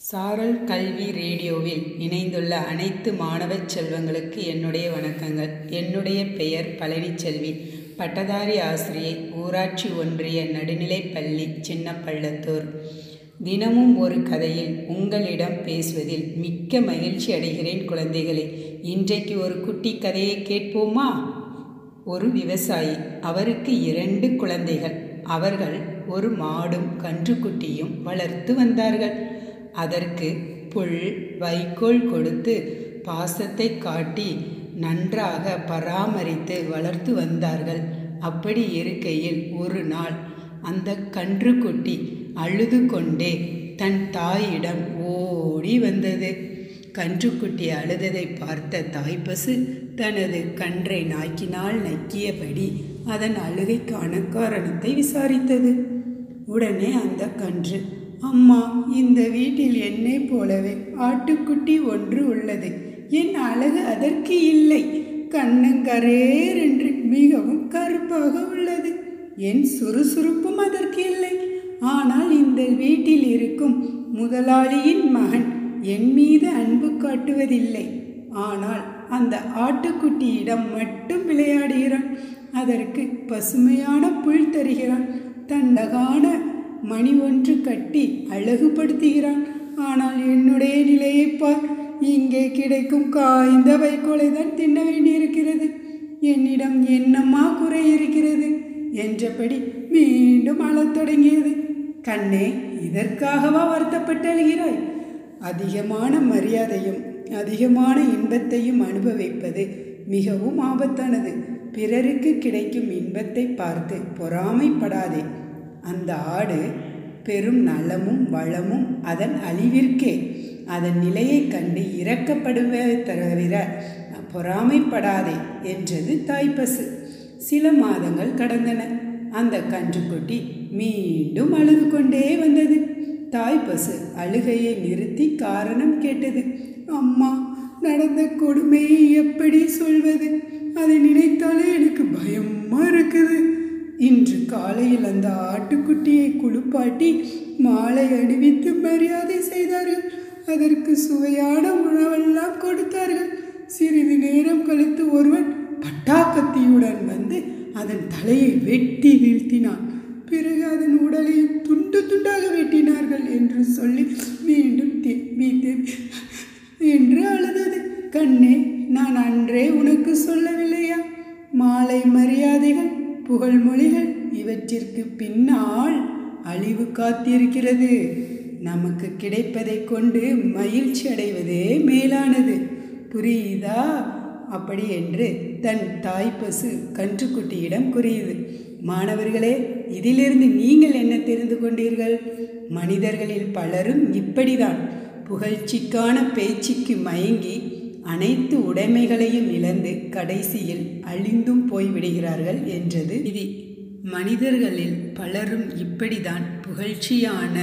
சாரல் கல்வி ரேடியோவில் இணைந்துள்ள அனைத்து மாணவச் செல்வங்களுக்கு என்னுடைய வணக்கங்கள். என்னுடைய பெயர் பழனிச்செல்வி. பட்டதாரி ஆசிரியை ஊராட்சி ஒன்றிய நடுநிலைப்பள்ளி சின்னப்பள்ளத்தூர். தினமும் ஒரு கதையில் உங்களிடம் பேசுவதில் மிக்க மகிழ்ச்சி அடைகிறேன் குழந்தைகளே. இன்றைக்கு ஒரு குட்டி கதையை கேட்போமா? ஒரு விவசாயி அவருக்கு இரண்டு குழந்தைகள். அவர்கள் ஒரு மாடும் கன்றுக்குட்டியும் வளர்த்து வந்தார்கள். அதற்கு புல் வைக்கோல் கொடுத்து பாசத்தை காட்டி நன்றாக பராமரித்து வளர்த்து வந்தார்கள். அப்படி இருக்கையில் ஒரு நாள் அந்த கன்றுக்குட்டி அழுது கொண்டே தன் தாயிடம் ஓடி வந்தது. கன்றுக்குட்டி அழுததை பார்த்த தாய்ப்பசு தனது கன்றை நாக்கினால் நக்கியபடி அதன் அழுகைக்கான காரணத்தை விசாரித்தது. உடனே அந்த கன்று அம்மா இந்த வீட்டில் என்னை போலவே ஆட்டுக்குட்டி ஒன்று உள்ளது. என் அழகு அதற்கு இல்லை. கண்ணங்கரேர் என்று மிகவும் கருப்பாக உள்ளது. என் சுறுசுறுப்பும் அதற்கு இல்லை. ஆனால் இந்த வீட்டில் இருக்கும் முதலாளியின் மகன் என் மீது அன்பு காட்டுவதில்லை. ஆனால் அந்த ஆட்டுக்குட்டியிடம் மட்டும் விளையாடுகிறான். அதற்கு பசுமையான புல் தருகிறான். தண்டகான மணி ஒன்று கட்டி அழகுபடுத்துகிறான். ஆனால் என்னுடைய நிலையை பார். இங்கே கிடைக்கும் காய்ந்த வைக்கோலை தான் தின்ன வேண்டியிருக்கிறது. என்னிடம் என்னம்மா குறை இருக்கிறது? என்றபடி மீண்டும் அழத் தொடங்கியது. கண்ணே இதற்காகவா வருத்தப்பட்டு அழுகிறாய் அதிகமான மரியாதையும் அதிகமான இன்பத்தையும் அனுபவிப்பது மிகவும் ஆபத்தானது. பிறருக்கு கிடைக்கும் இன்பத்தை பார்த்து பொறாமைப்படாதே. அந்த ஆடு பெரும் நலமும் வளமும் அதன் அழிவிற்கே. அதன் நிலையை கண்டு இறக்கப்படுவதை தவிர பொறாமைப்படாதே என்றது தாய்ப்பசு. சில மாதங்கள் கடந்தன. அந்த கன்றுக்குட்டி மீண்டும் அழுது கொண்டே வந்தது. தாய்ப்பசு அழுகையை நிறுத்தி காரணம் கேட்டது. அம்மா நடந்த கொடுமையை எப்படி சொல்வது? அதை நினைத்தாலே எனக்கு பயமா இன்று காலையில் அந்த ஆட்டுக்குட்டியை குளிப்பாட்டி மாலை அணிவித்து மரியாதை செய்தார்கள். அதற்கு சுவையான உணவெல்லாம் கொடுத்தார்கள். சிறிது நேரம் கழித்து ஒருவன் பட்டாக்கத்தியுடன் வந்து அதன் தலையை வெட்டி வீழ்த்தினான். பிறகு அதன் உடலை துண்டு துண்டாக வெட்டினார்கள் என்று சொல்லி மீண்டும் தேவி தேம்பி என்று அழுதது. கண்ணே நான் அன்றே உனக்கு சொல்லவில்லையா? மாலை மரியாதைகள் புகழ்மொழிகள் இவற்றிற்கு பின்னால் அழிவு காத்திருக்கிறது. நமக்கு கிடைப்பதை கொண்டு மகிழ்ச்சி அடைவதே மேலானது. புரியுதா? அப்படி என்று தன் தாய் பசு கன்றுக்குட்டியிடம் கூறியது. மாணவர்களே இதிலிருந்து நீங்கள் என்ன தெரிந்து கொண்டீர்கள்? மனிதர்களில் பலரும் இப்படிதான். புகழ்ச்சிக்கான பேச்சுக்கு மயங்கி அனைத்து உடைமைகளையும் இழந்து கடைசியில் அழிந்தும் போய்விடுகிறார்கள் என்றது. விதி மனிதர்களில் பலரும் இப்படிதான் புகழ்ச்சியான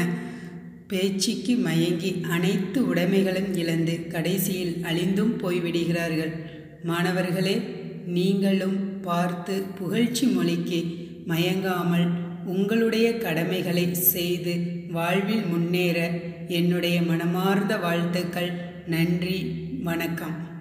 பேச்சுக்கு மயங்கி அனைத்து உடைமைகளும் இழந்து கடைசியில் அழிந்தும் போய்விடுகிறார்கள். மாணவர்களே நீங்களும் பார்த்து புகழ்ச்சி மொழிக்கு மயங்காமல் உங்களுடைய கடமைகளை செய்து வாழ்வில் முன்னேற என்னுடைய மனமார்ந்த வாழ்த்துக்கள். நன்றி. வணக்கம்.